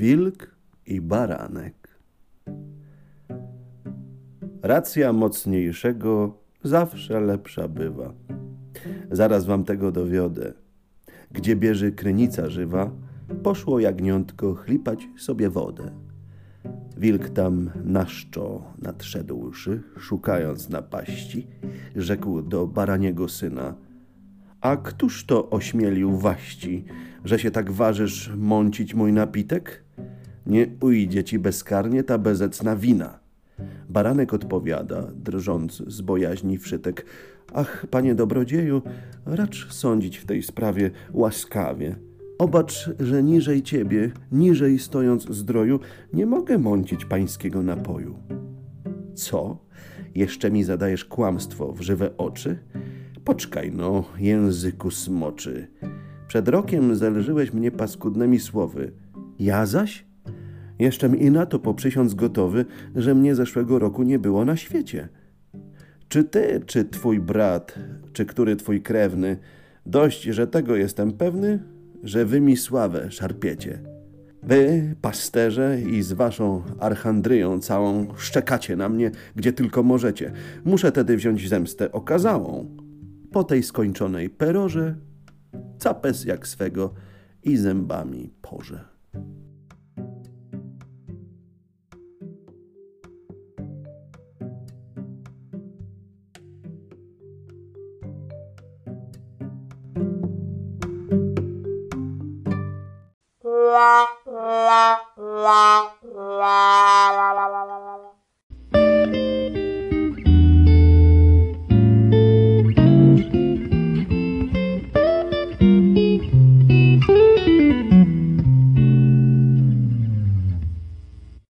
Wilk i baranek. Racja mocniejszego zawsze lepsza bywa. Zaraz wam tego dowiodę. Gdzie bierze krynica żywa, poszło jagniątko chlipać sobie wodę. Wilk tam naszczo nadszedłszy, szukając napaści, rzekł do baraniego syna – a któż to ośmielił waści, że się tak ważysz mącić mój napitek? Nie ujdzie ci bezkarnie ta bezecna wina. Baranek odpowiada, drżąc z bojaźni wszytek. Ach, panie dobrodzieju, racz sądzić w tej sprawie łaskawie. Obacz, że niżej ciebie, niżej stojąc zdroju, nie mogę mącić pańskiego napoju. Co? Jeszcze mi zadajesz kłamstwo w żywe oczy? Poczkaj no, języku smoczy. Przed rokiem zelżyłeś mnie paskudnymi słowy. Ja zaś? Jeszczem i na to poprzysiąc gotowy, że mnie zeszłego roku nie było na świecie. Czy ty, czy twój brat, czy który twój krewny, dość, że tego jestem pewny, że wy mi sławę szarpiecie. Wy, pasterze, i z waszą archandryją całą szczekacie na mnie, gdzie tylko możecie. Muszę tedy wziąć zemstę okazałą. Po tej skończonej perorze capes jak swego i zębami porze. la la la la